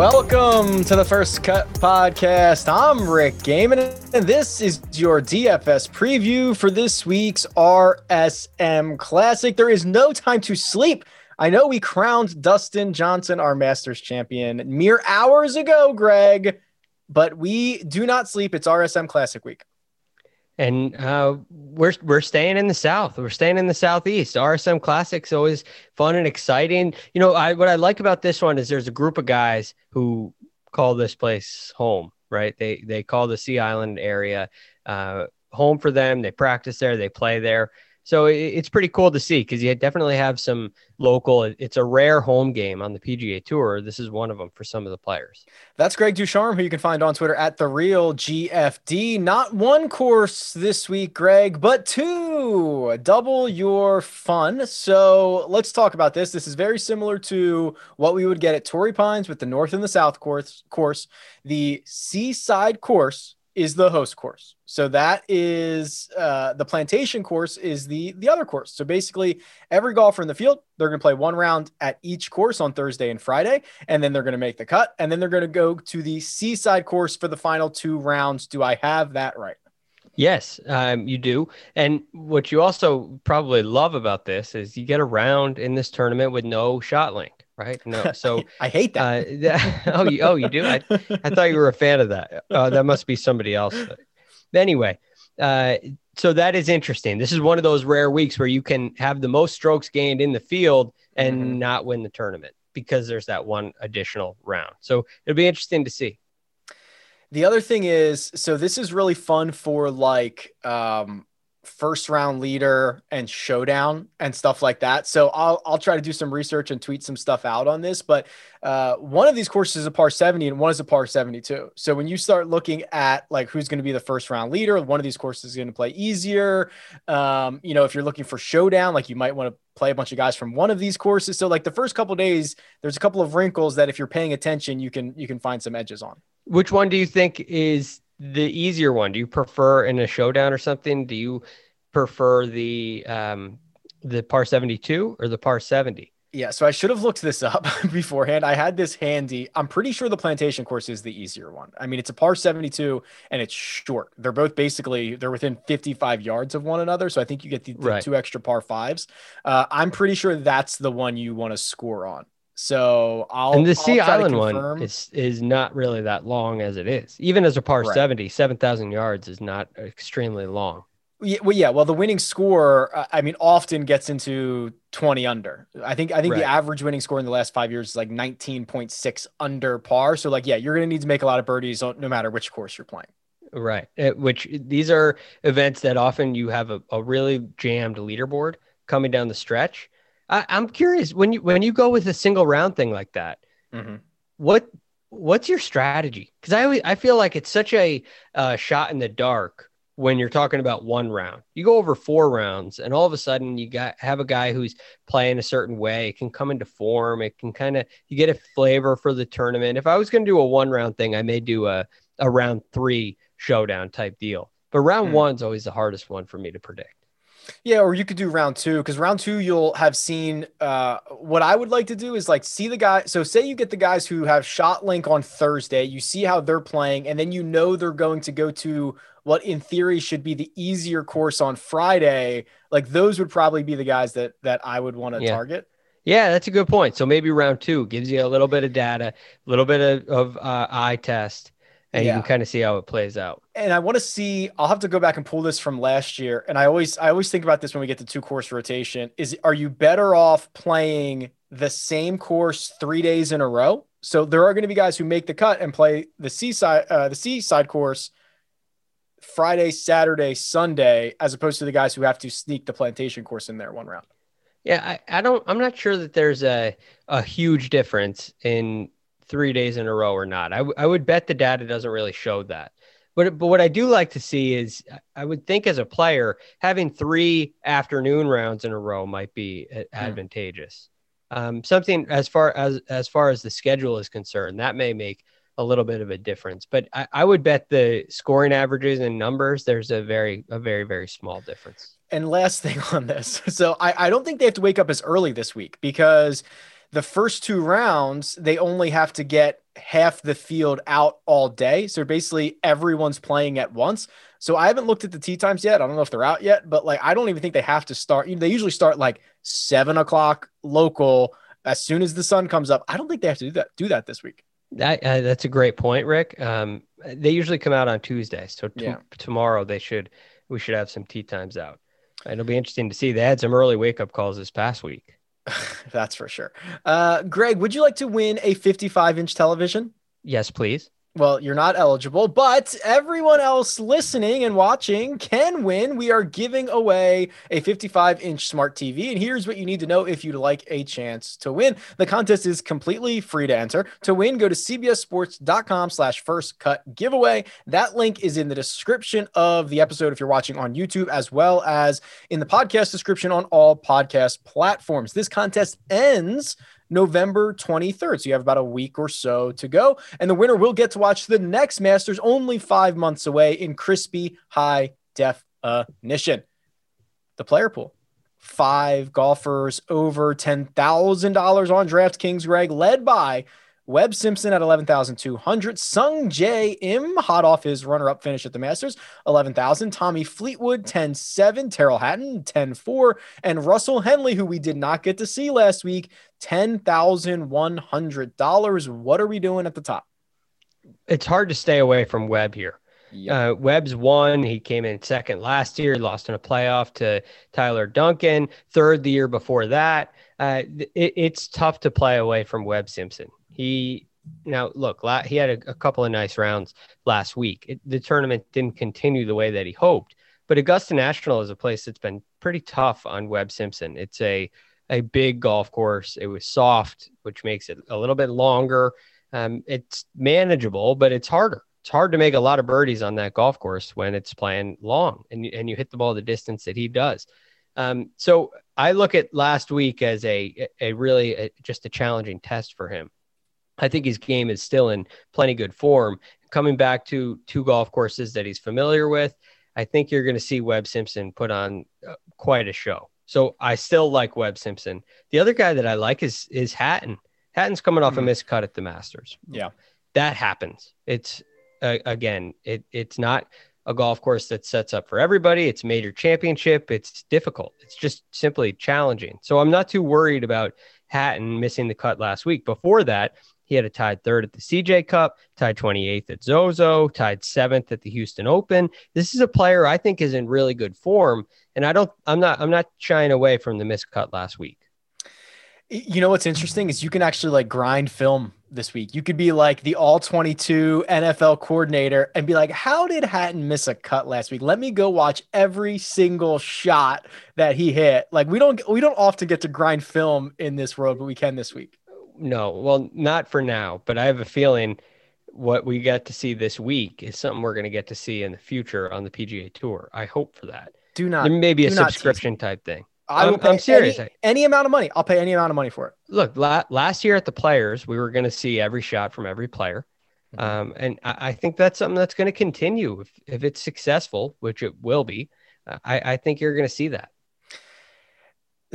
Welcome to the First Cut Podcast. I'm Rick Gehman, and this is your DFS preview for this week's RSM Classic. There is no time to sleep. I know we crowned Dustin Johnson our Masters champion mere hours ago, Greg, but we do not sleep. It's RSM Classic week and uh, we're we're staying in the south. We're staying in the southeast. RSM Classics always fun and exciting. You know, I what I like about this one is there's a group of guys who call this place home. Right? They they call the Sea Island area uh, home for them. They practice there. They play there. So it's pretty cool to see because you definitely have some local. It's a rare home game on the PGA Tour. This is one of them for some of the players. That's Greg Ducharme, who you can find on Twitter at the Real GFD. Not one course this week, Greg, but two. Double your fun. So let's talk about this. This is very similar to what we would get at Torrey Pines with the North and the South course. Course, the Seaside course is the host course. So that is uh, the plantation course is the the other course. So basically, every golfer in the field they're going to play one round at each course on Thursday and Friday, and then they're going to make the cut, and then they're going to go to the seaside course for the final two rounds. Do I have that right? Yes, um, you do. And what you also probably love about this is you get a round in this tournament with no ShotLink right? No, so I hate that. Uh, oh, you, oh, you do? I, I thought you were a fan of that. Uh, that must be somebody else. Anyway, uh, so that is interesting. This is one of those rare weeks where you can have the most strokes gained in the field and mm-hmm. not win the tournament because there's that one additional round. So it'll be interesting to see. The other thing is, so this is really fun for like um, first round leader and showdown and stuff like that. So I'll I'll try to do some research and tweet some stuff out on this. But uh, one of these courses is a par 70 and one is a par 72. So when you start looking at like who's going to be the first round leader, one of these courses is going to play easier. Um, you know, if you're looking for showdown, like you might want to play a bunch of guys from one of these courses. So like the first couple days, there's a couple of wrinkles that if you're paying attention, you can you can find some edges on. Which one do you think is the easier one? Do you prefer in a showdown or something? Do you prefer the um, the par 72 or the par 70? Yeah, so I should have looked this up beforehand. I had this handy. I'm pretty sure the plantation course is the easier one. I mean, it's a par 72 and it's short. They're both basically they're within 55 yards of one another, so I think you get the, the right. two extra par fives. Uh, I'm pretty sure that's the one you want to score on. So I'll and the Sea Island one is is not really that long as it is. Even as a par right. 70, 7,000 yards is not extremely long. Yeah, well, yeah. Well, the winning score, uh, I mean, often gets into 20 under. I think I think right. the average winning score in the last five years is like 19.6 under par. So, like, yeah, you're going to need to make a lot of birdies no matter which course you're playing. Right. Uh, which these are events that often you have a, a really jammed leaderboard coming down the stretch I, am curious when you when you go with a single round thing like that, mm-hmm. what what's your strategy? Because I always, I feel like it's such a uh, shot in the dark when you're talking about one round. You go over four rounds, and all of a sudden you got have a guy who's playing a certain way. It can come into form. It can kind of you get a flavor for the tournament. If I was going to do a one round thing, I may do a a round three showdown type deal. But round mm. one's always the hardest one for me to predict. Yeah, or you could do round two because round two you'll have seen. Uh, what I would like to do is like see the guy. So say you get the guys who have ShotLink on Thursday, you see how they're playing, and then you know they're going to go to what in theory should be the easier course on Friday. Like those would probably be the guys that that I would want to yeah. target. Yeah, that's a good point. So maybe round two gives you a little bit of data, a little bit of, of uh, eye test, and Yeah. you can kind of see how it plays out. and I want to see. I'll have to go back and pull this from last year. And I always, I always think about this when we get to two course rotation. Is are you better off playing the same course three days in a row? So there are going to be guys who make the cut and play the seaside, uh, the seaside course Friday, Saturday, Sunday, as opposed to the guys who have to sneak the plantation course in there one round. Yeah, I, I don't. I'm not sure that there's a a huge difference in three days in a row or not. I, w- I would bet the data doesn't really show that. But but what I do like to see is I would think as a player having three afternoon rounds in a row might be a- advantageous. Um, something as far as as far as the schedule is concerned, that may make a little bit of a difference. But I, I would bet the scoring averages and numbers there's a very a very very small difference. And last thing on this. So I, I don't think they have to wake up as early this week because the first two rounds, they only have to get half the field out all day. So basically everyone's playing at once. So I haven't looked at the tee times yet. I don't know if they're out yet, but like I don't even think they have to start. You know, they usually start like seven o'clock local as soon as the sun comes up. I don't think they have to do that do that this week. That uh, that's a great point, Rick. Um, they usually come out on Tuesday, so t- Yeah. tomorrow they should we should have some tee times out. It'll be interesting to see. They had some early wake up calls this past week. That's for sure. Uh, Greg, would you like to win a 55 inch television? Yes, please. Well, you're not eligible, but everyone else listening and watching can win. We are giving away a 55 inch smart TV. And here's what you need to know if you'd like a chance to win. The contest is completely free to enter. To win, go to cbssports.com slash first cut giveaway. That link is in the description of the episode if you're watching on YouTube, as well as in the podcast description on all podcast platforms. This contest ends November 23rd. So you have about a week or so to go. And the winner will get to watch the next Masters only five months away in crispy high definition. The player pool. Five golfers over $10,000 on DraftKings, Greg, led by Webb Simpson at 11,200. Sungjae Im, hot off his runner up finish at the Masters, 11,000. Tommy Fleetwood, 10,7. Tyrrell Hatton, 10,4. And Russell Henley, who we did not get to see last week, $10,100. What are we doing at the top? It's hard to stay away from Webb here. Uh, Webb's won. He came in second last year. He lost in a playoff to Tyler Duncan. Third the year before that. Uh, it, it's tough to play away from Webb Simpson. He now look. He had a, a couple of nice rounds last week. It, the tournament didn't continue the way that he hoped, but Augusta National is a place that's been pretty tough on Webb Simpson. It's a a big golf course. It was soft, which makes it a little bit longer. Um, it's manageable, but it's harder it's hard to make a lot of birdies on that golf course when it's playing long and you, and you hit the ball the distance that he does. Um, so I look at last week as a a really a, just a challenging test for him. I think his game is still in plenty good form. Coming back to two golf courses that he's familiar with, I think you're going to see Webb Simpson put on uh, quite a show. So I still like Webb Simpson. The other guy that I like is is Hatton. Hatton's coming off a Mhm. miscut at the Masters. Yeah. that happens. It's uh, again, it it's not a golf course that sets up for everybody. It's major championship. It's difficult. It's just simply challenging. So I'm not too worried about Hatton missing the cut last week. Before that, he had a tied third at the CJ Cup, tied 28th at Zozo, tied seventh at the Houston Open. This is a player I think is in really good form, and I don't. I'm not. I'm not shying away from the miscut last week. You know what's interesting is you can actually like grind film this week. You could be like the all 22 NFL coordinator and be like, how did Hatton miss a cut last week? Let me go watch every single shot that he hit. Like we don't we don't often get to grind film in this world, but we can this week. No, well, not for now, but I have a feeling what we got to see this week is something we're going to get to see in the future on the PGA Tour. I hope for that. Do not there may be a do not tease subscription type thing. I will I'm- I'm serious. Any, any amount of money. I'll pay any amount of money for it. Look, la- last year at the Players, we were going to see every shot from every player. Mhm. Um, and I, I think that's something that's going to continue if, if it's successful, which it will be. uh, I, I think you're going to see that.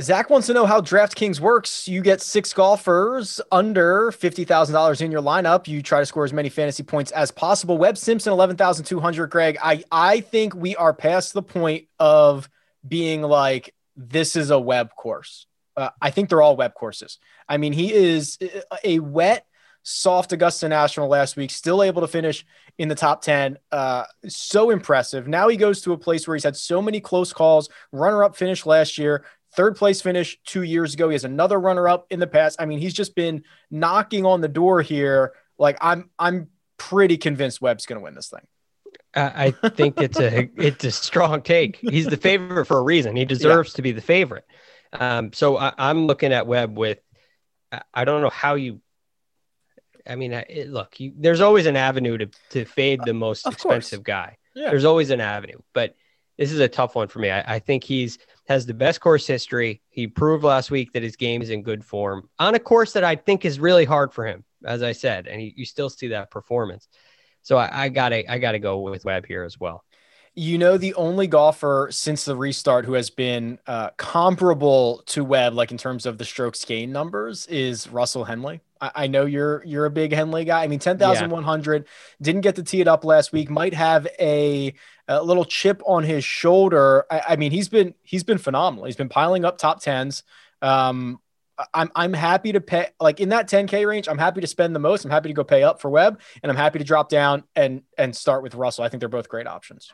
Zach wants to know how DraftKings works. You get six golfers under $50,000 in your lineup. You try to score as many fantasy points as possible. Webb Simpson, 11,200. Greg, I, I think we are past the point of being like, this is a Webb course. Uh, I think they're all Webb courses. I mean, he is a wet, soft Augusta National last week, still able to finish in the top 10. Uh, so impressive. Now he goes to a place where he's had so many close calls, runner up finish last year, third place finish two years ago. He has another runner up in the past. I mean, he's just been knocking on the door here. Like I'm, I'm pretty convinced Webb's going to win this thing. I think it's a it's a strong take. He's the favorite for a reason. He deserves yeah. to be the favorite. Um, so I, am looking at Webb with I don't know how you. I mean, it, look, you, there's always an avenue to to fade the most expensive guy. Yeah. There's always an avenue, but this is a tough one for me. I, I think he's has the best course history. He proved last week that his game is in good form on a course that I think is really hard for him, as I said, and he, you still see that performance. So I, I gotta I gotta go with Webb here as well. You know, the only golfer since the restart who has been uh, comparable to Webb, like in terms of the strokes gain numbers, is Russell Henley. I, I know you're you're a big Henley guy. I mean, ten thousand one hundred didn't get to tee it up last week. Might have a, a little chip on his shoulder. I, I, mean, he's been he's been phenomenal. He's been piling up top tens. Um, I'm I'm happy to pay like in that 10k range. I'm happy to spend the most. I'm happy to go pay up for Webb, and I'm happy to drop down and and start with Russell. I think they're both great options.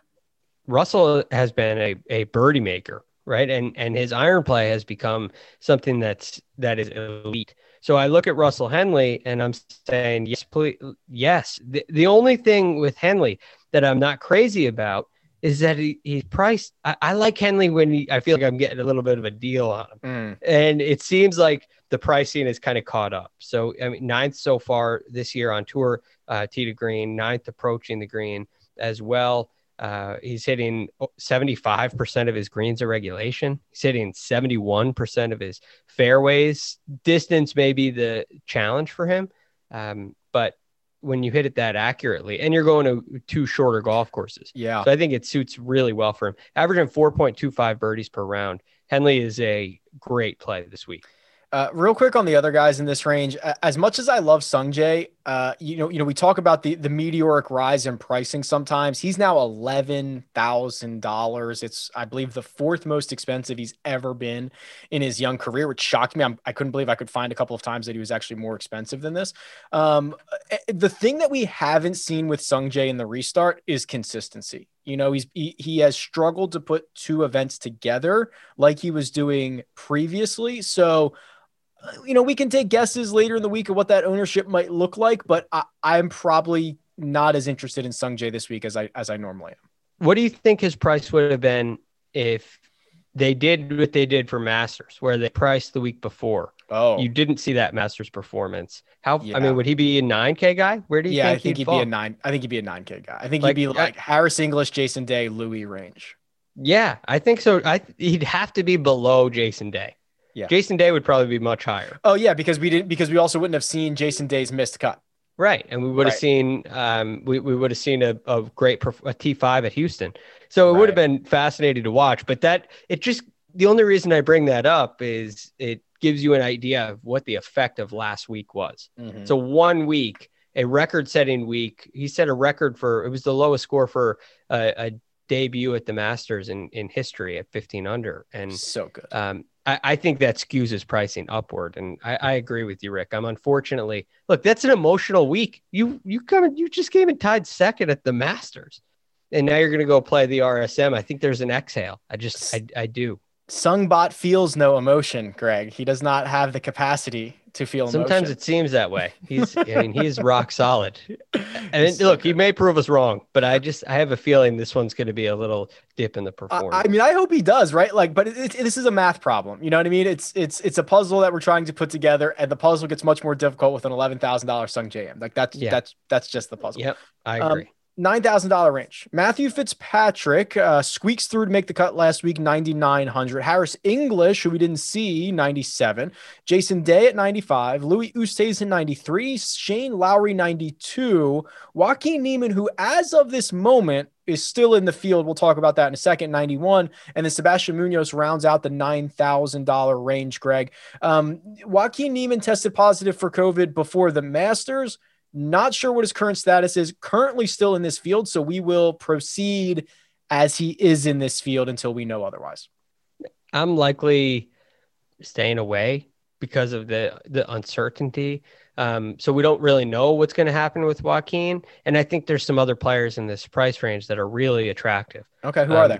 Russell has been a, a birdie maker, right? And and his iron play has become something that's that is elite. So I look at Russell Henley and I'm saying yes, please, yes. The, the only thing with Henley that I'm not crazy about is that he, he's priced. I, I, like Henley when he, I feel like I'm getting a little bit of a deal on him. Mm. And it seems like the pricing is kind of caught up. So, I mean, ninth so far this year on tour, uh, tee to green, ninth approaching the green as well. Uh, he's hitting 75% of his greens of regulation. He's hitting 71% of his fairways. Distance may be the challenge for him. Um, but when you hit it that accurately and you're going to two shorter golf courses. Yeah. So I think it suits really well for him. Averaging 4.25 birdies per round. Henley is a great play this week. Uh, real quick on the other guys in this range, as much as I love Sungjae, uh, you know, you know, we talk about the the meteoric rise in pricing. Sometimes he's now eleven thousand dollars. It's I believe the fourth most expensive he's ever been in his young career, which shocked me. I'm, I could not believe I could find a couple of times that he was actually more expensive than this. Um, the thing that we haven't seen with Sungjae in the restart is consistency. You know, he's he, he has struggled to put two events together like he was doing previously. So you know, we can take guesses later in the week of what that ownership might look like, but I, I'm probably not as interested in Sungjae this week as I as I normally am. What do you think his price would have been if they did what they did for Masters, where they priced the week before? Oh, you didn't see that Masters performance. How? Yeah. I mean, would he be a nine K guy? Where do you? Yeah, think I think he'd, he'd be a nine. I think he'd be a nine K guy. I think like, he'd be like Harris English, Jason Day, Louis range. Yeah, I think so. I he'd have to be below Jason Day. Yeah. Jason Day would probably be much higher. Oh yeah, because we didn't because we also wouldn't have seen Jason Day's missed cut. Right, and we would have right. seen um, we, we would have seen a, a great a T five at Houston, so it right. would have been fascinating to watch. But that it just the only reason I bring that up is it gives you an idea of what the effect of last week was. Mm-hmm. So one week, a record setting week, he set a record for it was the lowest score for a, a debut at the Masters in in history at 15 under, and so good. Um, I, I, think that skews his pricing upward, and I, I, agree with you, Rick. I'm unfortunately look. That's an emotional week. You you come you just came and tied second at the Masters, and now you're going to go play the RSM. I think there's an exhale. I just I, I do. Sungbot feels no emotion, Greg. He does not have the capacity to feel Sometimes emotion. it seems that way. He's I mean he's rock solid. And so look, good. he may prove us wrong, but I just I have a feeling this one's going to be a little dip in the performance. I, I mean, I hope he does, right? Like, but it, it, this is a math problem. You know what I mean? It's it's it's a puzzle that we're trying to put together, and the puzzle gets much more difficult with an eleven thousand dollars Sungjae. Like that's yeah. that's that's just the puzzle. Yep, I um, agree. Um, $9,000 range. Matthew Fitzpatrick uh, squeaks through to make the cut last week, 9,900. Harris English, who we didn't see, 97. Jason Day at 95. Louis Oosthuizen 93. Shane Lowry, 92. Joaquin Niemann, who as of this moment is still in the field. We'll talk about that in a second, 91. And then Sebastian Munoz rounds out the $9,000 range, Greg. Um, Joaquin Niemann tested positive for COVID before the Masters. Not sure what his current status is. Currently still in this field. So we will proceed as he is in this field until we know otherwise. I'm likely staying away because of the the uncertainty. Um, so we don't really know what's going to happen with Joaquin. And I think there's some other players in this price range that are really attractive. Okay, who um, are they?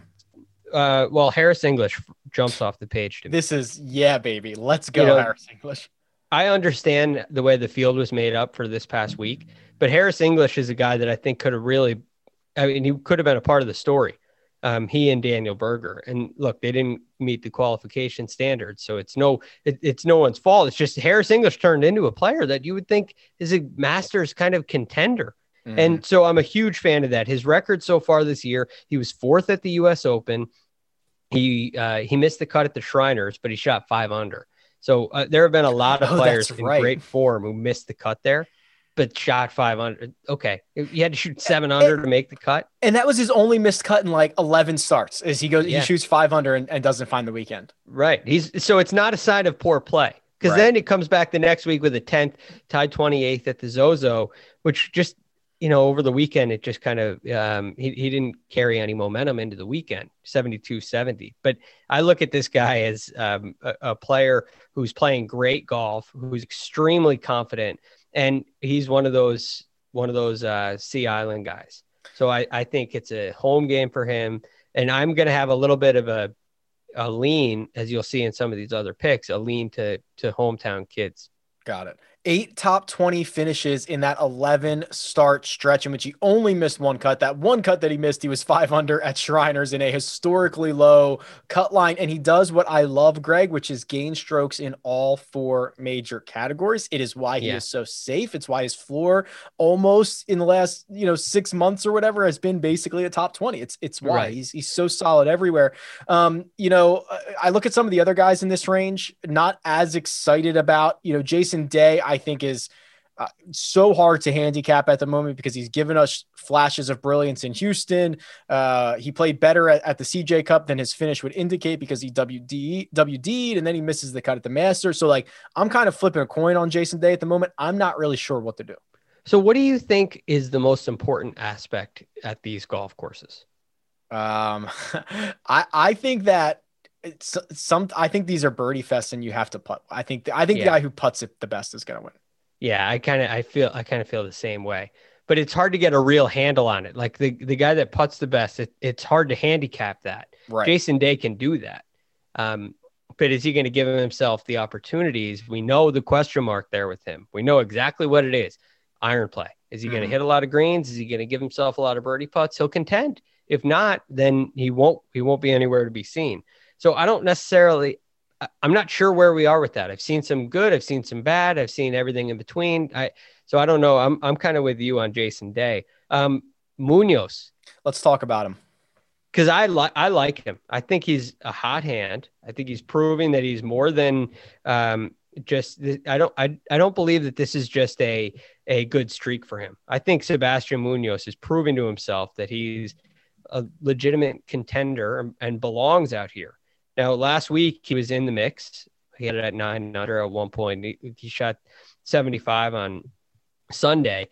Uh, well, Harris English jumps off the page to me. This is yeah, baby. Let's go, you know, Harris English. I understand the way the field was made up for this past week, but Harris English is a guy that I think could have really, I mean, he could have been a part of the story um, he and Daniel Berger. And look, they didn't meet the qualification standards, so it's no it, it's no one's fault. It's just Harris English turned into a player that you would think is a Masters kind of contender. Mm-hmm. And so I'm a huge fan of that. His record so far this year, he was fourth at the U.S. Open. He uh, he missed the cut at the Shriners, but he shot five under. So uh, there have been a lot of oh, players in right. great form who missed the cut there but shot 500. Okay. You had to shoot 700 to make the cut. And that was his only missed cut in like 11 starts is he goes, yeah. he shoots 500 and, and, doesn't find the weekend. Right. He's so it's not a sign of poor play because right. then it comes back the next week with a 10th, tied 28th at the Zozo, which just, you know, over the weekend, it just kind of, um, he, he didn't carry any momentum into the weekend, 72 70. But I look at this guy as um, a, a player who's playing great golf, who's extremely confident and he's one of those one of those uh, Sea Island guys. So I, I think it's a home game for him, and I'm going to have a little bit of a a lean, as you'll see in some of these other picks, a lean to to hometown kids. Got it eight top 20 finishes in that 11 start stretch in which he only missed one cut. That one cut that he missed, he was five under at Shriners in a historically low cut line. And he does what I love, Greg, which is gain strokes in all four major categories. It is why he yeah. is so safe. It's why his floor almost in the last, you know, six months or whatever has been basically a top 20. It's, it's why right. he's, he's so solid everywhere. Um, you know, I look at some of the other guys in this range, not as excited about, you know, Jason Day. I think is uh, so hard to handicap at the moment because he's given us flashes of brilliance in Houston. Uh, he played better at, at, the CJ Cup than his finish would indicate because he WD WD'd and then he misses the cut at the Masters. So like I'm kind of flipping a coin on Jason Day at the moment. I'm not really sure what to do. So what do you think is the most important aspect at these golf courses? Um, I I think that it's some I think these are birdie fest and you have to putt. I think I think yeah. the guy who puts it the best is going to win. Yeah, I kind of I feel I kind of feel the same way. But it's hard to get a real handle on it. Like the the guy that puts the best, it, it's hard to handicap that. Right. Jason Day can do that. Um, but is he going to give himself the opportunities? We know the question mark there with him. We know exactly what it is. Iron play. Is he mm-hmm. going to hit a lot of greens? Is he going to give himself a lot of birdie putts? He'll contend. If not, then he won't. He won't be anywhere to be seen. So I don't necessarily, I'm not sure where we are with that. I've seen some good, I've seen some bad, I've seen everything in between. I so I don't know. I'm I'm kind of with you on Jason Day. Um, Munoz. Let's talk about him. Because I like I like him. I think he's a hot hand. I think he's proving that he's more than um, just. I don't I, I don't believe that this is just a a good streak for him. I think Sebastian Munoz is proving to himself that he's a legitimate contender and belongs out here. Now, last week he was in the mix. He had it at nine under at one point. He, he shot 75 on Sunday.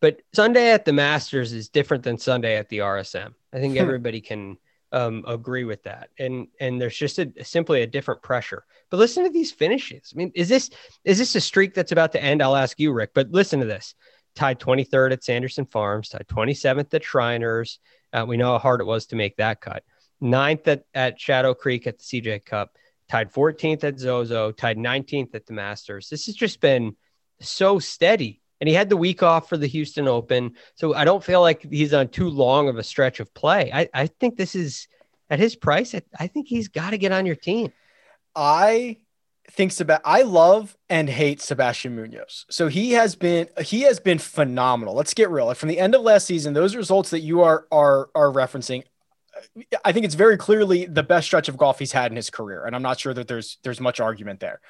But Sunday at the Masters is different than Sunday at the RSM. I think hmm. everybody can um, agree with that. And and there's just a, simply a different pressure. But listen to these finishes. I mean, is this is this a streak that's about to end? I'll ask you, Rick. But listen to this: tied 23rd at Sanderson Farms, tied 27th at Shriners. Uh, we know how hard it was to make that cut ninth at, at Shadow Creek at the CJ Cup, tied 14th at Zozo, tied 19th at the Masters. This has just been so steady. And he had the week off for the Houston Open. So I don't feel like he's on too long of a stretch of play. I, I think this is at his price. I, I think he's got to get on your team. I think Seb- I love and hate Sebastian Munoz. So he has been he has been phenomenal. Let's get real. Like from the end of last season, those results that you are are are referencing, I think it's very clearly the best stretch of golf he's had in his career, and I'm not sure that there's there's much argument there.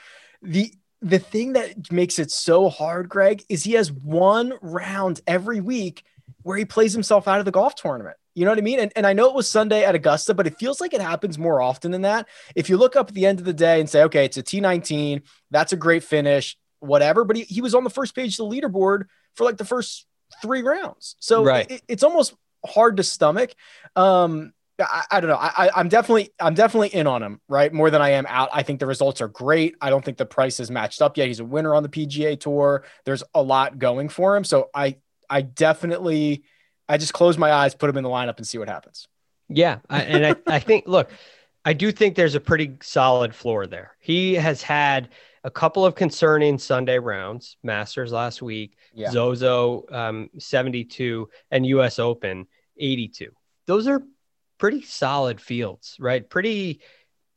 the The thing that makes it so hard, Greg, is he has one round every week where he plays himself out of the golf tournament. You know what I mean? And, and I know it was Sunday at Augusta, but it feels like it happens more often than that. If you look up at the end of the day and say, okay, it's a T19, that's a great finish, whatever. But he, he was on the first page of the leaderboard for like the first three rounds. So right. it, it's almost hard to stomach. Um, I, I, don't know. I, I'm definitely I'm definitely in on him, right? More than I am out. I think the results are great. I don't think the price is matched up yet. He's a winner on the PGA tour. There's a lot going for him. So I I definitely I just close my eyes, put him in the lineup, and see what happens. Yeah, I, and I, I think look, I do think there's a pretty solid floor there. He has had a couple of concerning Sunday rounds, Masters last week, yeah. Zozo um, 72, and US Open 82. Those are pretty solid fields, right? Pretty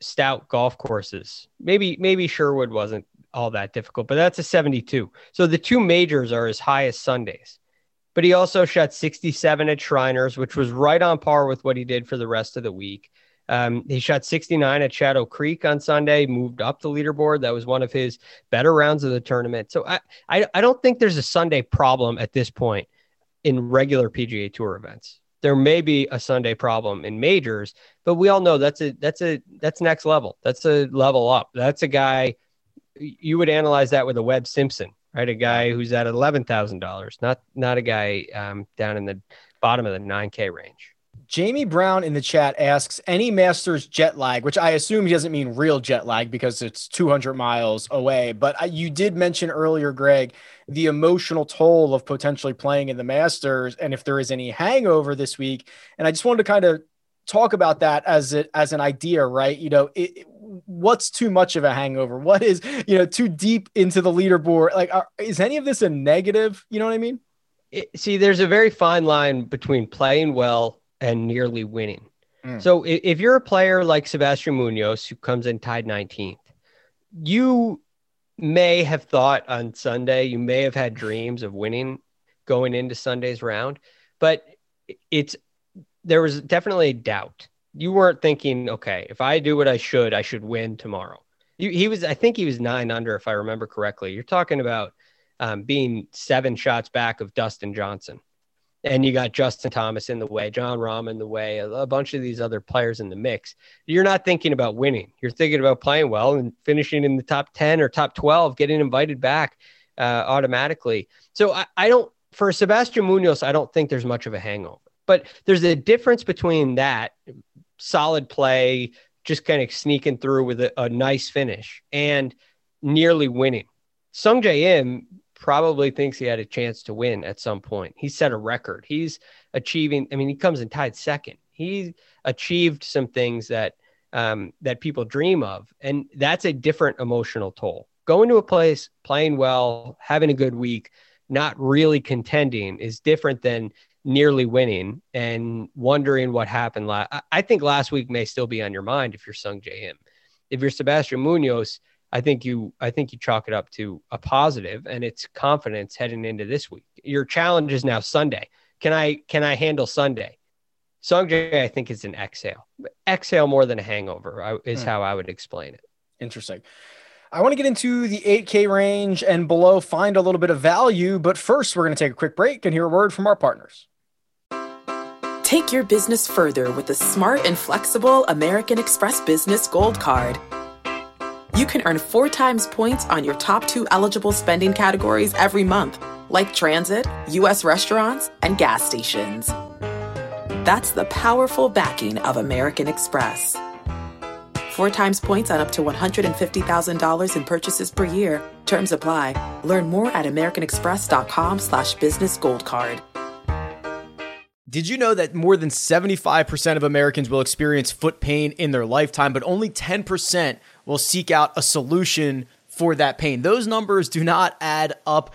stout golf courses. Maybe maybe Sherwood wasn't all that difficult, but that's a 72. So the two majors are as high as Sundays. But he also shot 67 at Shriners, which was right on par with what he did for the rest of the week. Um, he shot 69 at Shadow Creek on Sunday, moved up the leaderboard. That was one of his better rounds of the tournament. So I, I, I don't think there's a Sunday problem at this point in regular PGA Tour events. There may be a Sunday problem in majors, but we all know that's a that's a that's next level. That's a level up. That's a guy you would analyze that with a Webb Simpson, right? A guy who's at eleven thousand dollars, not not a guy um, down in the bottom of the nine K range. Jamie Brown in the chat asks any Masters jet lag, which I assume he doesn't mean real jet lag because it's 200 miles away. But you did mention earlier, Greg, the emotional toll of potentially playing in the Masters and if there is any hangover this week. And I just wanted to kind of talk about that as it as an idea, right? You know, it, what's too much of a hangover? What is you know too deep into the leaderboard? Like, are, is any of this a negative? You know what I mean? It, see, there's a very fine line between playing well and nearly winning. Mm. So if you're a player like Sebastian Munoz who comes in tied 19th, you may have thought on Sunday, you may have had dreams of winning going into Sunday's round, but it's there was definitely a doubt. You weren't thinking, okay, if I do what I should, I should win tomorrow. he was, I think he was nine under, if I remember correctly. You're talking about um, being seven shots back of Dustin Johnson and you got Justin Thomas in the way, Jon Rahm in the way, a, a, bunch of these other players in the mix. You're not thinking about winning. You're thinking about playing well and finishing in the top 10 or top 12, getting invited back uh, automatically. So I, I don't, for Sebastian Munoz, I don't think there's much of a hangover. But there's a difference between that solid play, just kind of sneaking through with a, a nice finish, and nearly winning. Sungjae Im probably thinks he had a chance to win at some point. He set a record. He's achieving. I mean, he comes in tied second. He achieved some things that um, that people dream of, and that's a different emotional toll. Going to a place, playing well, having a good week, not really contending is different than nearly winning and wondering what happened. I think last week may still be on your mind if you're Sungjae Im. If you're Sebastian Munoz, I think you I think you chalk it up to a positive and it's confidence heading into this week. Your challenge is now Sunday. Can I can I handle Sunday? Sungjae, I think is an exhale. Exhale more than a hangover is hmm. how I would explain it. Interesting. I want to get into the 8K range and below, find a little bit of value. But first, we're going to take a quick break and hear a word from our partners. Take your business further with the smart and flexible American Express Business Gold Card you can earn four times points on your top two eligible spending categories every month, like transit, U.S. restaurants, and gas stations. That's the powerful backing of American Express. Four times points on up to $150,000 in purchases per year. Terms apply. Learn more at americanexpress.com slash business gold card. Did you know that more than 75% of Americans will experience foot pain in their lifetime, but only 10% will seek out a solution for that pain. Those numbers do not add up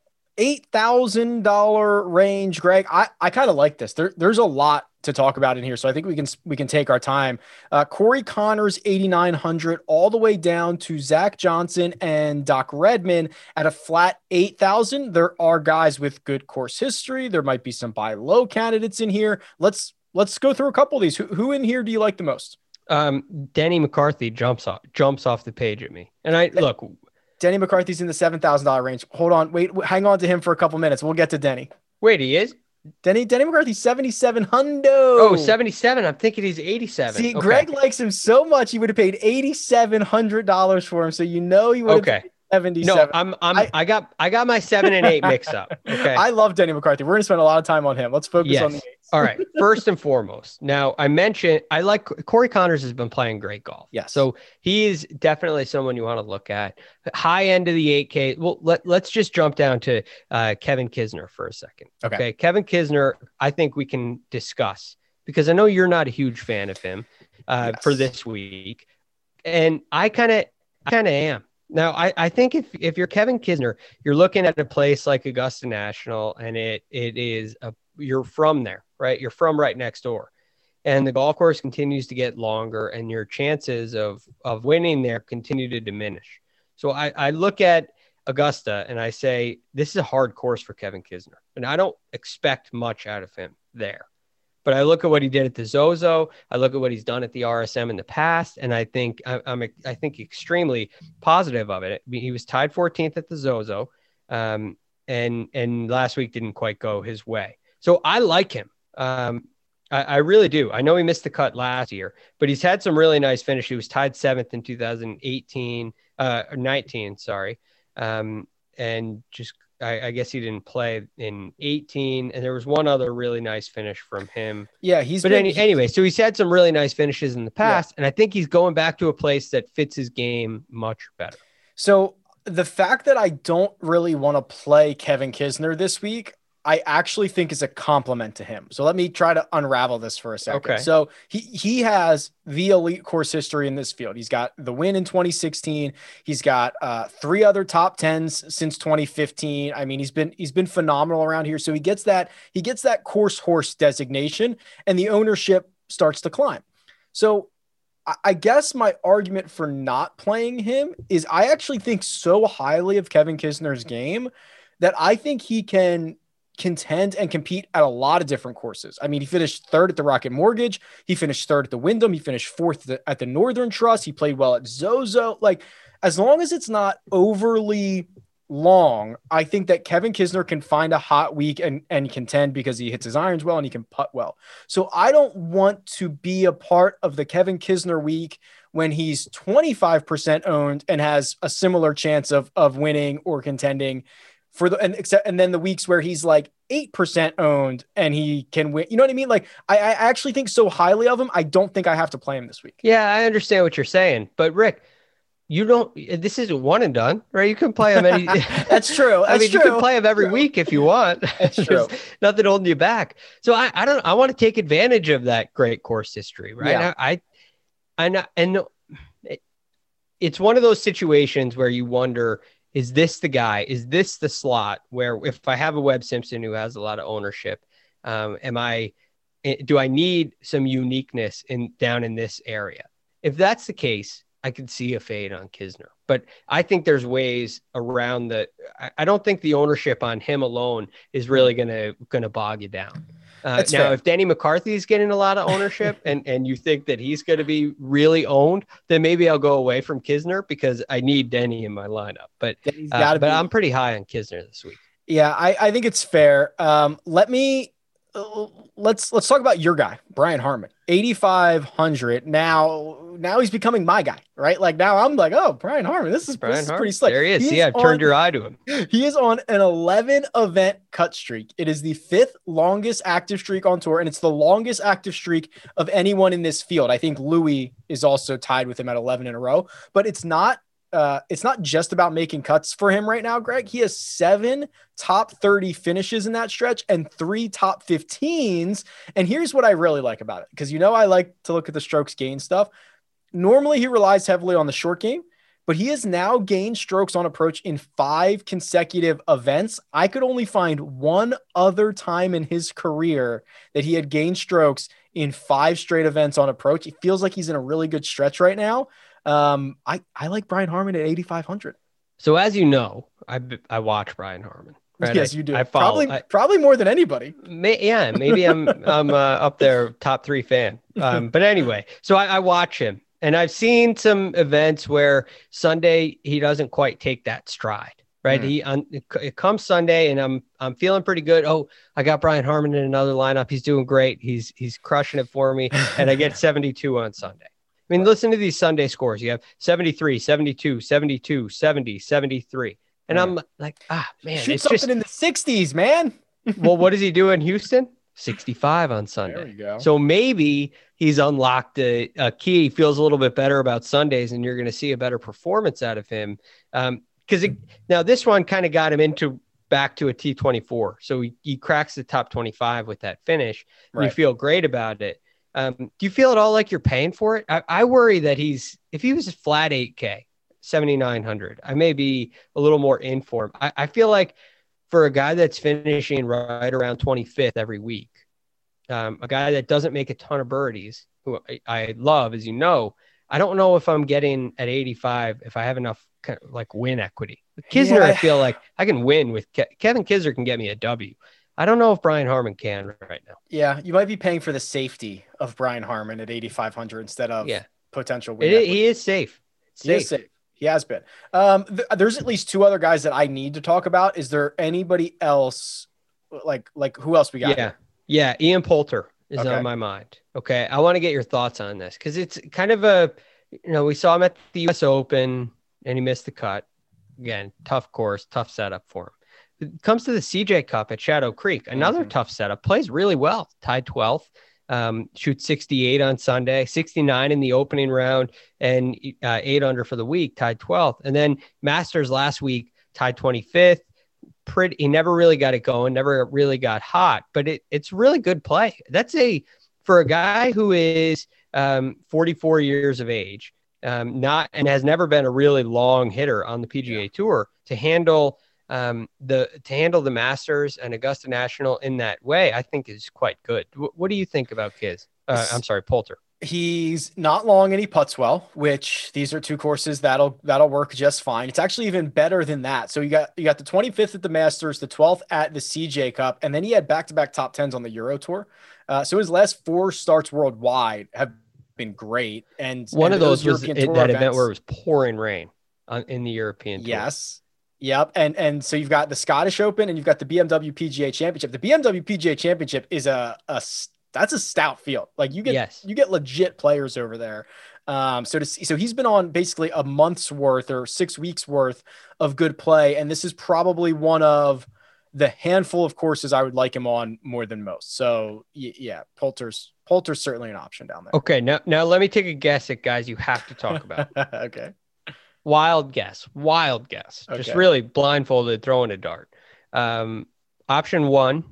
$8,000 range, Greg. I, I kind of like this. There, there's a lot to talk about in here. So I think we can we can take our time. Uh, Corey Conners, 8,900, all the way down to Zach Johnson and Doc Redman at a flat 8,000. There are guys with good course history. There might be some buy low candidates in here. Let's let's go through a couple of these. Who, who in here do you like the most? Um, Denny McCarthy jumps off jumps off the page at me, and I look. Denny McCarthy's in the seven thousand dollar range. Hold on, wait, hang on to him for a couple minutes. We'll get to Denny. Wait, he is. Denny Denny McCarthy, 77 hundo. Oh, 77. I'm thinking he's 87. See, okay. Greg likes him so much he would have paid $8,700 for him. So you know he would have okay. 77. No, I'm I'm I, I, got I got my seven and eight mixed up. Okay. I love Denny McCarthy. We're gonna spend a lot of time on him. Let's focus yes. on the eights. All right. First and foremost. Now I mentioned I like Corey Conners has been playing great golf. Yeah. So he is definitely someone you want to look at. High end of the 8K. Well, let, let's just jump down to uh, Kevin Kisner for a second. Okay. okay. Kevin Kisner, I think we can discuss because I know you're not a huge fan of him uh, yes. for this week. And I kind of I kind of am. Now, I, I think if, if you're Kevin Kisner, you're looking at a place like Augusta National, and it it is a you're from there, right? You're from right next door, and the golf course continues to get longer, and your chances of of winning there continue to diminish. So I, I look at Augusta and I say this is a hard course for Kevin Kisner, and I don't expect much out of him there. But I look at what he did at the Zozo. I look at what he's done at the RSM in the past, and I think I'm I think extremely positive of it. He was tied 14th at the Zozo, um, and and last week didn't quite go his way. So I like him. Um, I, I, really do. I know he missed the cut last year, but he's had some really nice finish. He was tied seventh in 2018, uh, 19, sorry, um, and just I, I, guess he didn't play in 18, and there was one other really nice finish from him. Yeah, he's. But been, any, anyway, so he's had some really nice finishes in the past, yeah. and I think he's going back to a place that fits his game much better. So the fact that I don't really want to play Kevin Kisner this week, I actually think is a compliment to him. So let me try to unravel this for a second. Okay. So he he has the elite course history in this field. He's got the win in 2016. He's got uh, three other top tens since 2015. I mean, he's been he's been phenomenal around here. So he gets that he gets that course horse designation, and the ownership starts to climb. So I guess my argument for not playing him is I actually think so highly of Kevin Kisner's game that I think he can contend and compete at a lot of different courses. I mean, he finished third at the Rocket Mortgage. He finished third at the Wyndham. He finished fourth at the Northern Trust. He played well at Zozo. Like, as long as it's not overly long, I think that Kevin Kisner can find a hot week and, and contend because he hits his irons well and he can putt well. So I don't want to be a part of the Kevin Kisner week when he's 25% owned and has a similar chance of, of winning or contending for the and except and then the weeks where he's like eight percent owned and he can win. You know what I mean? Like I, I actually think so highly of him. I don't think I have to play him this week. Yeah, I understand what you're saying, but Rick, you don't. This isn't one and done, right? You can play him any. That's true. That's I mean, true. you can play him every true. week if you want. That's true. nothing holding you back. So I, I don't. I want to take advantage of that great course history, right? Yeah. I, I, and and it, it's one of those situations where you wonder is this the guy? Is this the slot where if I have a Webb Simpson who has a lot of ownership, um, am I eh, do I need some uniqueness in down in this area? If that's the case, I could see a fade on Kisner. But I think there's ways around the I, I don't think the ownership on him alone is really gonna gonna bog you down. Uh, now, fair. if Danny McCarthy is getting a lot of ownership and, and you think that he's going to be really owned, then maybe I'll go away from Kisner because I need Denny in my lineup. But uh, but I'm pretty high on Kisner this week. Yeah, I, I think it's fair. Um, let me Uh, let's let's talk about your guy, Brian Harman, 8500. Now now he's becoming my guy, right? Like now I'm like, "Oh, Brian Harman, this is, Brian this is pretty slick." There he is. He See, I've on, turned your eye to him. He is on an 11 event cut streak. It is the fifth longest active streak on tour and it's the longest active streak of anyone in this field. I think Louis is also tied with him at 11 in a row, but it's not uh, it's not just about making cuts for him right now, Greg. He has seven top 30 finishes in that stretch and three top 15s. And here's what I really like about it because you know I like to look at the strokes gain stuff. Normally, he relies heavily on the short game, but he has now gained strokes on approach in five consecutive events. I could only find one other time in his career that he had gained strokes in five straight events on approach. It feels like he's in a really good stretch right now. Um, I, I like Brian Harman at 8,500. So as you know, I, I watch Brian Harman. Right? Yes, I, you do. I follow, probably, I, probably more than anybody. May, yeah, maybe I'm I'm uh, up there top three fan. Um, but anyway, so I, I watch him, and I've seen some events where Sunday he doesn't quite take that stride. Right, Mm. he on, it comes Sunday, and I'm I'm feeling pretty good. Oh, I got Brian Harman in another lineup. He's doing great. He's he's crushing it for me, and I get 72 on Sunday. I mean, listen to these Sunday scores. You have 73, 72, 72, 70, 73. And I'm like, ah, man, Shoot something just, in the 60s, man. well, what does he do in Houston? 65 on Sunday. There we go. So maybe he's unlocked a, a key. He feels a little bit better about Sundays, and you're going to see a better performance out of him. Because now this one kind of got him into back to a T24. So he, he cracks the top 25 with that finish. And you feel great about it. Um, do you feel at all like you're paying for it? I, I worry that he's, if he was a flat 8K, 7,900, I may be a little more in for him. I, I feel like for a guy that's finishing right around 25th every week, um, a guy that doesn't make a ton of birdies, who I, I love, as you know, I don't know if I'm getting at 85 if I have enough kind of like win equity. Kisner, Yeah. I feel like I can win with Ke- Kevin Kisner can get me a W. I don't know if Brian Harman can right now. Yeah, you might be paying for the safety of Brian Harman at 8,500 instead of Yeah. potential win. He is safe. He is safe. He has been. Um, th- there's at least two other guys that I need to talk about. Is there anybody else? Like, like who else we got? Yeah. here? Yeah. Ian Poulter is Okay. on my mind. Okay. I want to get your thoughts on this because it's kind of a, you know, we saw him at the US Open and he missed the cut. Again, tough course, tough setup for him. It comes to the CJ Cup at Shadow Creek, another Mhm. tough setup, plays really well, tied 12th. Um, shoots 68 on Sunday, 69 in the opening round, and uh, eight under for the week, tied 12th. And then Masters last week, tied 25th. Pretty, he never really got it going, never really got hot, but it, it's really good play. That's a for a guy who is um, 44 years of age, um, not and has never been a really long hitter on the PGA Tour to handle um, the to handle the Masters and Augusta National in that way. I think is quite good. Wh- what do you think about Kiz? Uh, I'm sorry, Poulter. He's not long and he puts well, which these are two courses that'll that'll work just fine. It's actually even better than that. So you got you got the 25th at the Masters, the 12th at the CJ Cup, and then he had back-to-back top 10s on the Euro Tour. Uh, so his last four starts worldwide have been great. And One and of those was European it- Tour that event where it was pouring rain on, in the European. Tour. Yes. Yep. And and so you've got the Scottish Open and you've got the BMW PGA Championship. The BMW PGA Championship is a a that's a stout field. Like you get Yes. you get legit players over there. Um, so to see, so he's been on basically a month's worth or six weeks worth of good play, and this is probably one of the handful of courses I would like him on more than most. So yeah, Poulter's Poulter's certainly an option down there. Okay, now now let me take a guess at guys you have to talk about. okay. Wild guess, wild guess. Just really blindfolded, throwing a dart. Um, option one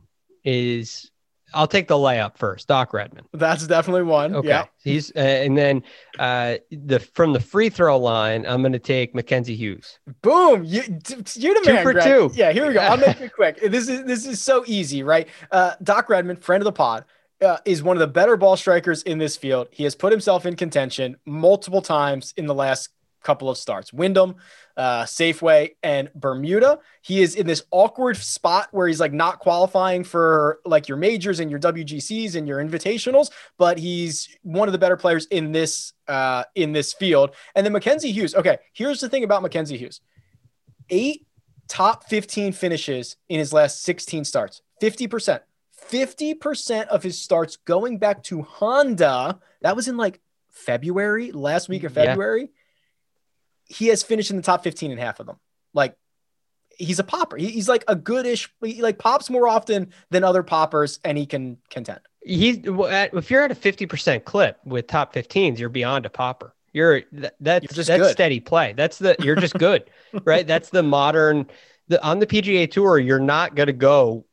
is I'll take the layup first. Doc Redman. That's definitely one. Okay, Yeah. he's uh, and then uh, the from the free throw line, I'm going to take Mackenzie Hughes. Boom! You, you're the Two man. for Greg. two. Yeah, here we go. I'll make it quick. This is this is so easy, right? Uh, Doc Redman, friend of the pod, uh, is one of the better ball strikers in this field. He has put himself in contention multiple times in the last couple of starts. Wyndham, uh, Safeway, and Bermuda. He is in this awkward spot where he's like not qualifying for like your majors and your WGCs and your invitationals, but he's one of the better players in this uh, in this field. And then Mackenzie Hughes. Okay, here's the thing about Mackenzie Hughes eight top 15 finishes in his last 16 starts 50% 50% of his starts going back to honda that was in like february last week of Yeah. He has finished in the top 15 in half of them like he's a popper he's like a goodish he like pops more often than other poppers and he can contend He's well, if you're at a 50% clip with top 15s, you're beyond a popper. You're that, that's You're just that's good. steady play. That's the you're just good, right? That's the modern. The on the PGA Tour, you're not going to go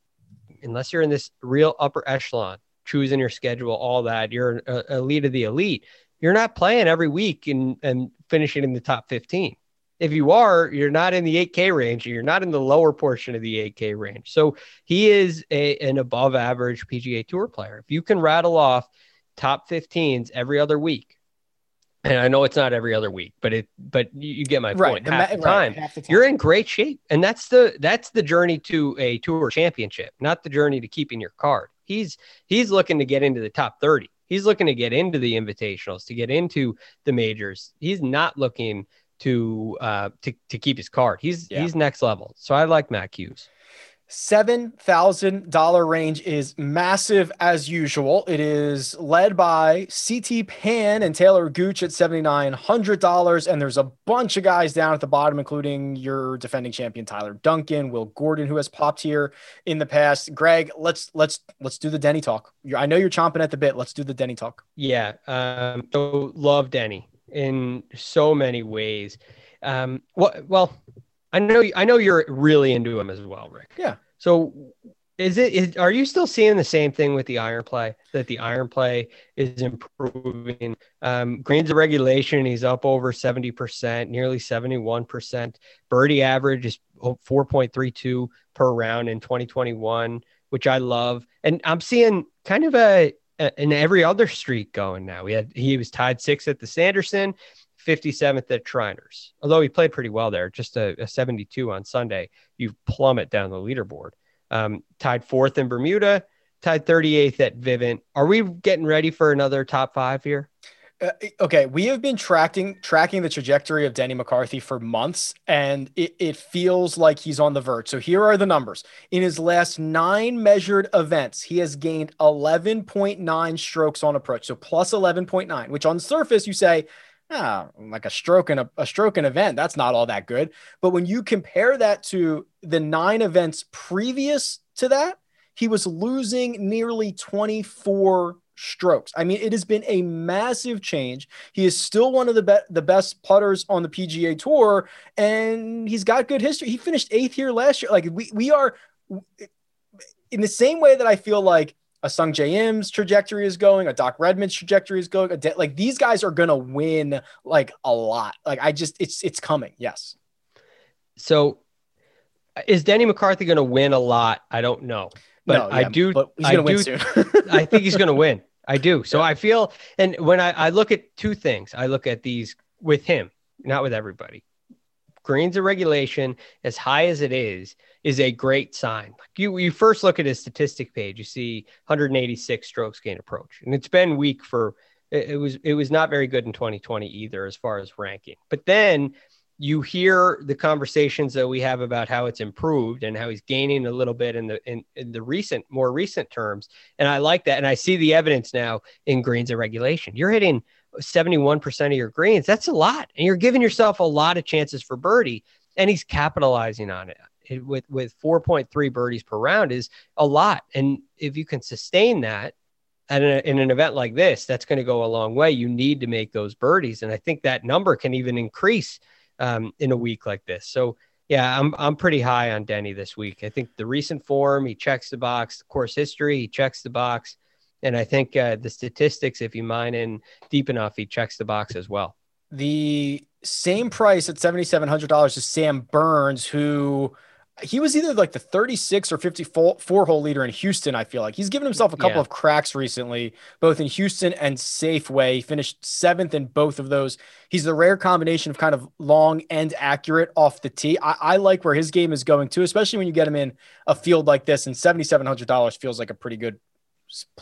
unless you're in this real upper echelon, choosing your schedule, all that. You're elite of the elite. You're not playing every week and and finishing in the top 15. If you are, you're not in the 8K range. and You're not in the lower portion of the 8K range. So he is a, an above average PGA Tour player. If you can rattle off top 15s every other week, and I know it's not every other week, but it but you, get my point. the half, ma- the right, half the time. you're in great shape, and that's the that's the journey to a tour championship, not the journey to keeping your card. He's he's looking to get into the top 30. He's looking to get into the invitationals, to get into the majors. He's not looking to uh to to keep his card. He's Yeah. he's next level. So I like Matt Hughes. Seven thousand dollar range is massive as usual. It is led by CT Pan and Taylor Gooch at seventy nine hundred dollars, and there's a bunch of guys down at the bottom, including your defending champion Tyler Duncan, Will Gordon, who has popped here in the past. Greg, let's let's let's do the Denny talk. I know you're chomping at the bit. Let's do the Denny talk. Yeah. Um, so love Denny in so many ways. Um, well, well, I know, I know you're really into him as well, Rick. Yeah. So is it, is, are you still seeing the same thing with the iron play that the iron play is improving? Um, greens of regulation, he's up over 70%, nearly 71%. Birdie average is 4.32 per round in 2021, which I love. And I'm seeing kind of a, a- an every other streak going now. We had he was tied six at the Sanderson, 57th at Shriners. Although he played pretty well there, just a, a 72 on Sunday. You plummet down the leaderboard. Um, tied fourth in Bermuda, tied 38th at Vivint. Are we getting ready for another top five here? Uh, okay, we have been tracking tracking the trajectory of Denny McCarthy for months, and it, it feels like he's on the verge. So here are the numbers. In his last nine measured events, he has gained 11.9 strokes on approach. So plus 11.9, which on the surface you say, ah, like a stroke and a, stroke and event, that's not all that good. But when you compare that to the nine events previous to that, he was losing nearly 24 strokes. I mean, it has been a massive change. He is still one of the be- the best putters on the PGA Tour, and he's got good history. He finished eighth here last year. Like we we are in the same way that I feel like a Sungjae Im's trajectory is going, a Doc Redman's trajectory is going. A De- like these guys are gonna win like a lot. Like I just it's it's coming. Yes. So is Denny McCarthy going to win a lot? I don't know, but No, I yeah, do. But he's I gonna win do soon. I think he's going to win. I do. So I feel, and when I, I look at two things, I look at these with him, not with everybody. Greens of regulation, as high as it is, is a great sign. Like you, you first look at his statistic page, you see 186 strokes gain approach, and it's been weak for. It, was it was not very good in 2020 either as far as ranking. But then you hear the conversations that we have about how it's improved and how he's gaining a little bit in the in, in the recent more recent terms. And i like that. And i see the evidence now in greens and regulation. You're hitting 71% of your greens. That's a lot. And you're giving yourself a lot of chances for birdie. And he's capitalizing on It- with with 4.3 birdies per round is a lot and if you can sustain that at a, in an event like this that's going to go a long way you need to make those birdies and i think that number can even increase um, in a week like this. So yeah, I'm I'm pretty high on Denny this week. I think the recent form, he checks the box. The course history, he checks the box, and I think uh, the statistics, if you mine in deep enough, he checks the box as well. the same price at $7,700 is Sam Burns, who he was either like the 36 or 54 hole leader in Houston. I feel like he's given himself a couple Yeah. of cracks recently, both in Houston and Safeway. He finished seventh in both of those. He's the rare combination of kind of long and accurate off the tee. I, I like where his game is going too, especially when you get him in a field like this. And $7,700 feels like a pretty good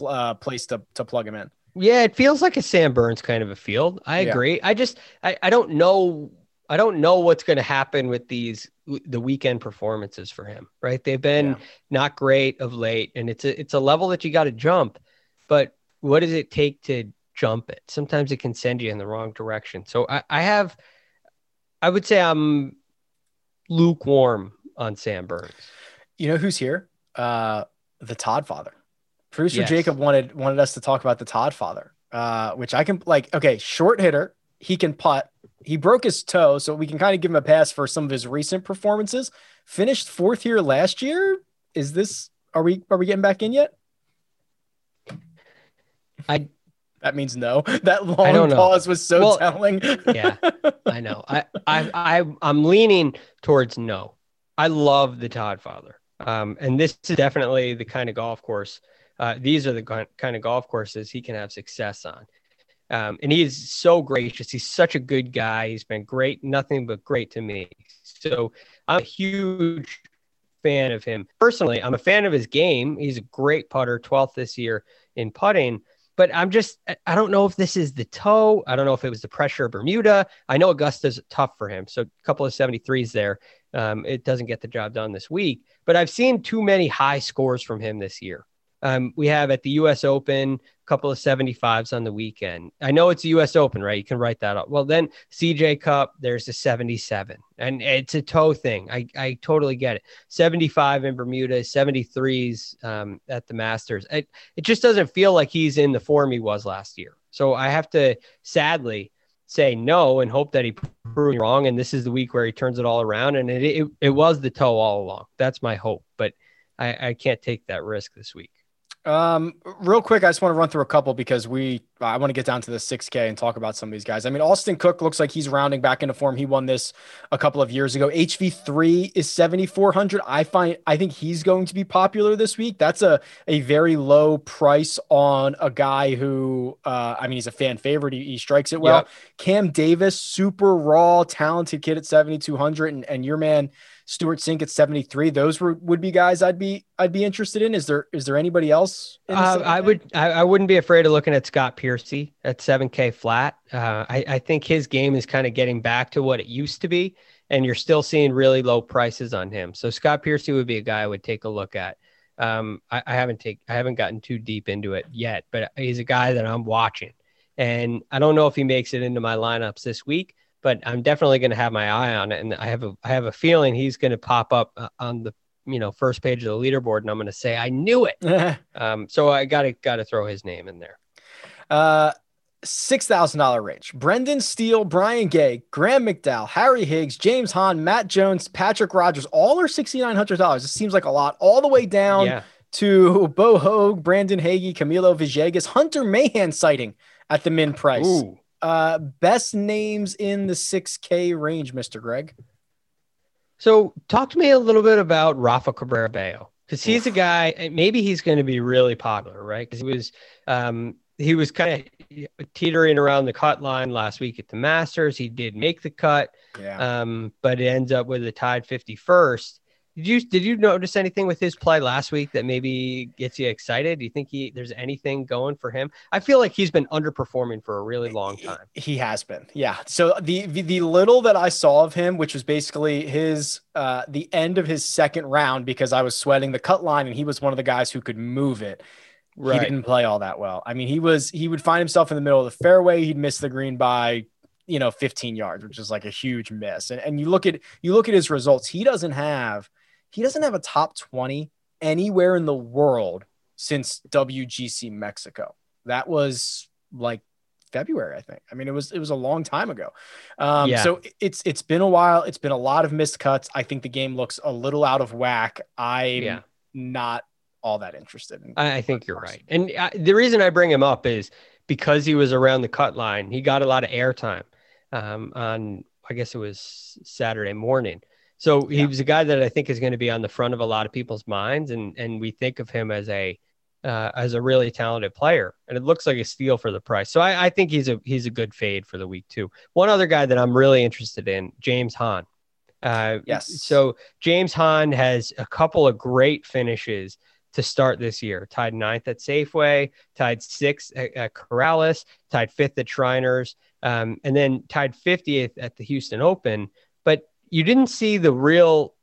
uh, place to, to plug him in. Yeah, it feels like a Sam Burns kind of a field. I Yeah. agree. I just I, I don't know I don't know what's going to happen with these the weekend performances for him. Right? They've been Yeah. not great of late, and it's a it's a level that you got to jump. But what does it take to jump it? Sometimes it can send you in the wrong direction. So I, I have, I would say I'm lukewarm on Sam Burns. You know who's here? Uh, the Todd father. Producer Yes. Jacob wanted wanted us to talk about the Todd father, uh, which I can like. Okay, short hitter. he can putt. He broke his toe, so we can kind of give him a pass for some of his recent performances. Finished fourth here last year. Is this are we are we getting back in yet? I that means no. That long pause was so well, telling. yeah, I know. I, I, I, I'm leaning towards no. I love the Todd Father, um, and this is definitely the kind of golf course. Uh, these are the kind of golf courses he can have success on. Um, and he is so gracious. He's such a good guy. He's been great, nothing but great to me. So I'm a huge fan of him. Personally, I'm a fan of his game. He's a great putter, 12th this year in putting but I'm just, I don't know if this is the toe. I don't know if it was the pressure of Bermuda. I know Augusta's tough for him. So a couple of 73s there. Um, it doesn't get the job done this week, but I've seen too many high scores from him this year. Um, we have at the U.S. Open a couple of 75s on the weekend. I know it's the U.S. Open, right? You can write that up. Well, then CJ Cup, there's a 77, and it's a toe thing. I, I totally get it. 75 in Bermuda, 73s um, at the Masters. It, it just doesn't feel like he's in the form he was last year. So I have to sadly say no and hope that he proves wrong. And this is the week where he turns it all around. And it, it, it was the toe all along. That's my hope. But I, I can't take that risk this week. Um, real quick, I just want to run through a couple because we I want to get down to the 6K and talk about some of these guys. I mean, Austin Cook looks like he's rounding back into form. He won this a couple of years ago. HV3 is 7400. I find I think he's going to be popular this week. That's a a very low price on a guy who uh, I mean, he's a fan favorite. He, he strikes it well. Yep. Cam Davis, super raw, talented kid at 7200 and and your man Stewart Cink at 73. Those were would be guys I'd be I'd be interested in. Is there is there anybody else? Uh, I would I, I, wouldn't be afraid of looking at Scott Piercy at 7K flat. Uh, I, I think his game is kind of getting back to what it used to be, and you're still seeing really low prices on him. So Scott Piercy would be a guy I would take a look at. Um, I, I haven't take I haven't gotten too deep into it yet, but he's a guy that I'm watching, and I don't know if he makes it into my lineups this week but I'm definitely going to have my eye on it, and I have a I have a feeling he's going to pop up uh, on the you know first page of the leaderboard, and I'm going to say I knew it. um, so I got to got to throw his name in there. Uh, six thousand dollar range. Brendan Steele, Brian Gay, Graham McDowell, Harry Higgs, James Hahn, Matt Jones, Patrick Rodgers, all are sixty nine hundred dollars. It seems like a lot, all the way down yeah. to Bo Hoag, Brandon Hagy, Camilo Villegas, Hunter Mahan sighting at the min price. Ooh. Uh, best names in the 6K range, Mr. Greg. So, talk to me a little bit about Rafa Cabrera Bello because he's a guy. Maybe he's going to be really popular, right? Because he was, um, he was kind of teetering around the cut line last week at the Masters. He did make the cut, yeah. um, but it ends up with a tied 51st. Did you did you notice anything with his play last week that maybe gets you excited? Do you think he there's anything going for him? I feel like he's been underperforming for a really long time. He has been, yeah. So the the, the little that I saw of him, which was basically his uh, the end of his second round, because I was sweating the cut line, and he was one of the guys who could move it. Right. He didn't play all that well. I mean, he was he would find himself in the middle of the fairway. He'd miss the green by you know 15 yards, which is like a huge miss. And and you look at you look at his results. He doesn't have he doesn't have a top 20 anywhere in the world since WGC Mexico. That was like February, I think. I mean, it was it was a long time ago. Um, yeah. So it's it's been a while. It's been a lot of missed cuts. I think the game looks a little out of whack. I'm yeah. not all that interested. In I think you're right. And uh, the reason I bring him up is because he was around the cut line. He got a lot of airtime um, on I guess it was Saturday morning. So he yeah. was a guy that I think is going to be on the front of a lot of people's minds, and and we think of him as a uh, as a really talented player, and it looks like a steal for the price. So I, I, think he's a he's a good fade for the week too. One other guy that I'm really interested in, James Hahn. Uh, yes. So James Hahn has a couple of great finishes to start this year. Tied ninth at Safeway, tied sixth at, at Corales, tied fifth at Shriners, um, and then tied 50th at the Houston Open. You didn't see the real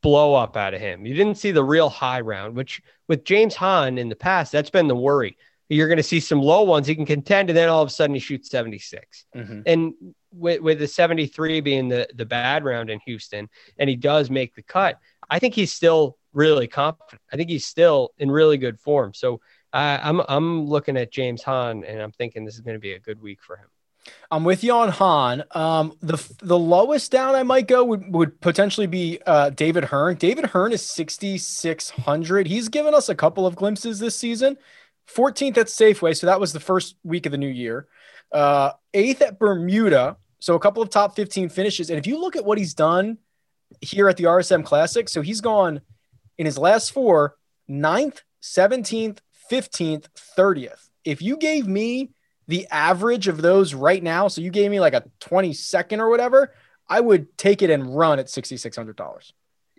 blow up out of him. You didn't see the real high round, which with James Hahn in the past, that's been the worry. You're going to see some low ones. He can contend, and then all of a sudden he shoots 76. Mm-hmm. And with, with the 73 being the, the bad round in Houston, and he does make the cut, I think he's still really confident. I think he's still in really good form. So uh, I'm I'm looking at James Hahn, and I'm thinking this is going to be a good week for him. I'm with you on Hahn. Um, the the lowest down I might go would, would potentially be uh, David Hearn. David Hearn is 6,600. He's given us a couple of glimpses this season. 14th at Safeway, so that was the first week of the new year. Uh, eighth at Bermuda, so a couple of top 15 finishes. And if you look at what he's done here at the RSM Classic, so he's gone in his last four, ninth, 17th, 15th, 30th. If you gave me the average of those right now, so you gave me like a 22nd or whatever, I would take it and run at $6,600.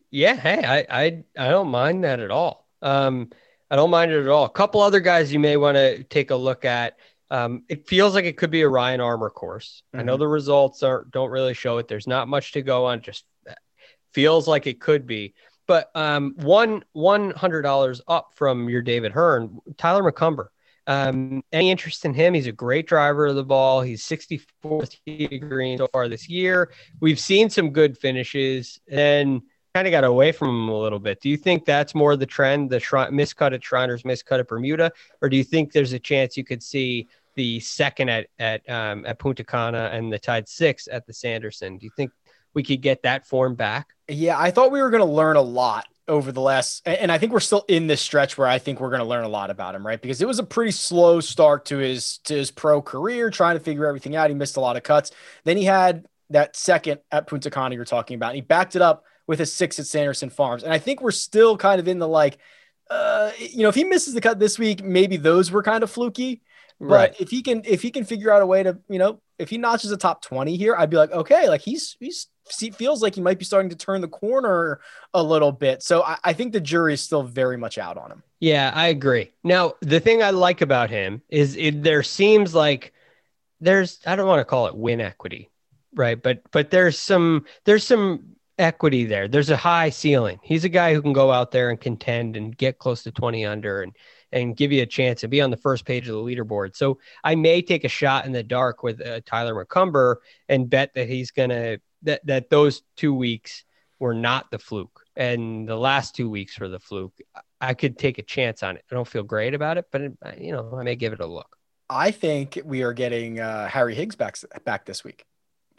Yeah. Hey, I, I, I don't mind that at all. Um, I don't mind it at all. A couple other guys you may want to take a look at. Um, it feels like it could be a Ryan Armour course. Mm-hmm. I know mm-hmm. the results aren't don't really show it. There's not much to go on. Just feels like it could be. But um, one one hundred dollars up from your David Hearn, Tyler McCumber. Um, any interest in him? He's a great driver of the ball. He's 64th green so far this year. We've seen some good finishes and kind of got away from him a little bit. Do you think that's more the trend, the Shrine, miscut at Shriners, miscut at Bermuda, or do you think there's a chance you could see the second at at um, at Punta Cana and the tied six at the Sanderson? Do you think we could get that form back? Yeah, I thought we were going to learn a lot over the last, and I think we're still in this stretch where I think we're going to learn a lot about him, right? Because it was a pretty slow start to his to his pro career, trying to figure everything out. He missed a lot of cuts. Then he had that second at Punta Cana you're talking about. And he backed it up with a six at Sanderson Farms, and I think we're still kind of in the like, uh, you know, if he misses the cut this week, maybe those were kind of fluky. But right. if he can, if he can figure out a way to, you know, if he notches a top 20 here, I'd be like, okay, like he's he's feels like he might be starting to turn the corner a little bit. So I, I think the jury is still very much out on him. Yeah, I agree. Now, the thing I like about him is it, there seems like there's I don't want to call it win equity, right? But but there's some there's some equity there. There's a high ceiling. He's a guy who can go out there and contend and get close to 20 under and and give you a chance and be on the first page of the leaderboard. So I may take a shot in the dark with uh, Tyler McCumber and bet that he's going to that that those two weeks were not the fluke and the last two weeks were the fluke. I could take a chance on it. I don't feel great about it, but it, you know, I may give it a look. I think we are getting uh, Harry Higgs back back this week.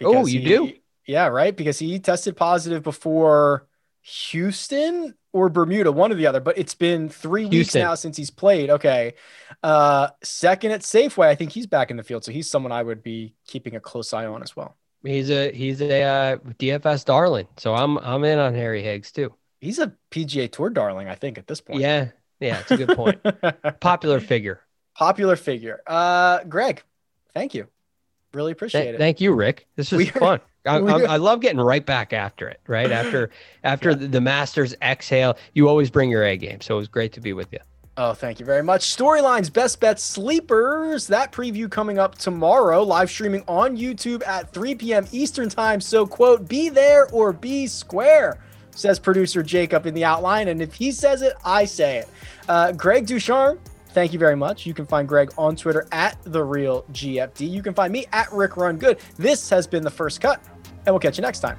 Oh, you he, do? Yeah, right. Because he tested positive before Houston or Bermuda, one or the other. But it's been three Houston. weeks now since he's played. Okay, uh, second at Safeway, I think he's back in the field, so he's someone I would be keeping a close eye on as well. He's a he's a uh, DFS darling, so I'm I'm in on Harry Higgs too. He's a PGA Tour darling, I think, at this point. Yeah, yeah, it's a good point. Popular figure. Popular figure. Uh, Greg, thank you. Really appreciate Th- it. Thank you, Rick. This was fun. I, I, love getting right back after it. Right after after yeah. the, the Masters exhale, you always bring your A game. So it was great to be with you. Oh, thank you very much. Storylines, best bets, sleepers. That preview coming up tomorrow, live streaming on YouTube at 3 p.m. Eastern time. So, quote, be there or be square, says producer Jacob in the outline. And if he says it, I say it. Uh, Greg DuCharme, thank you very much. You can find Greg on Twitter at the real GFD. You can find me at Rick Run Good. This has been the first cut, and we'll catch you next time.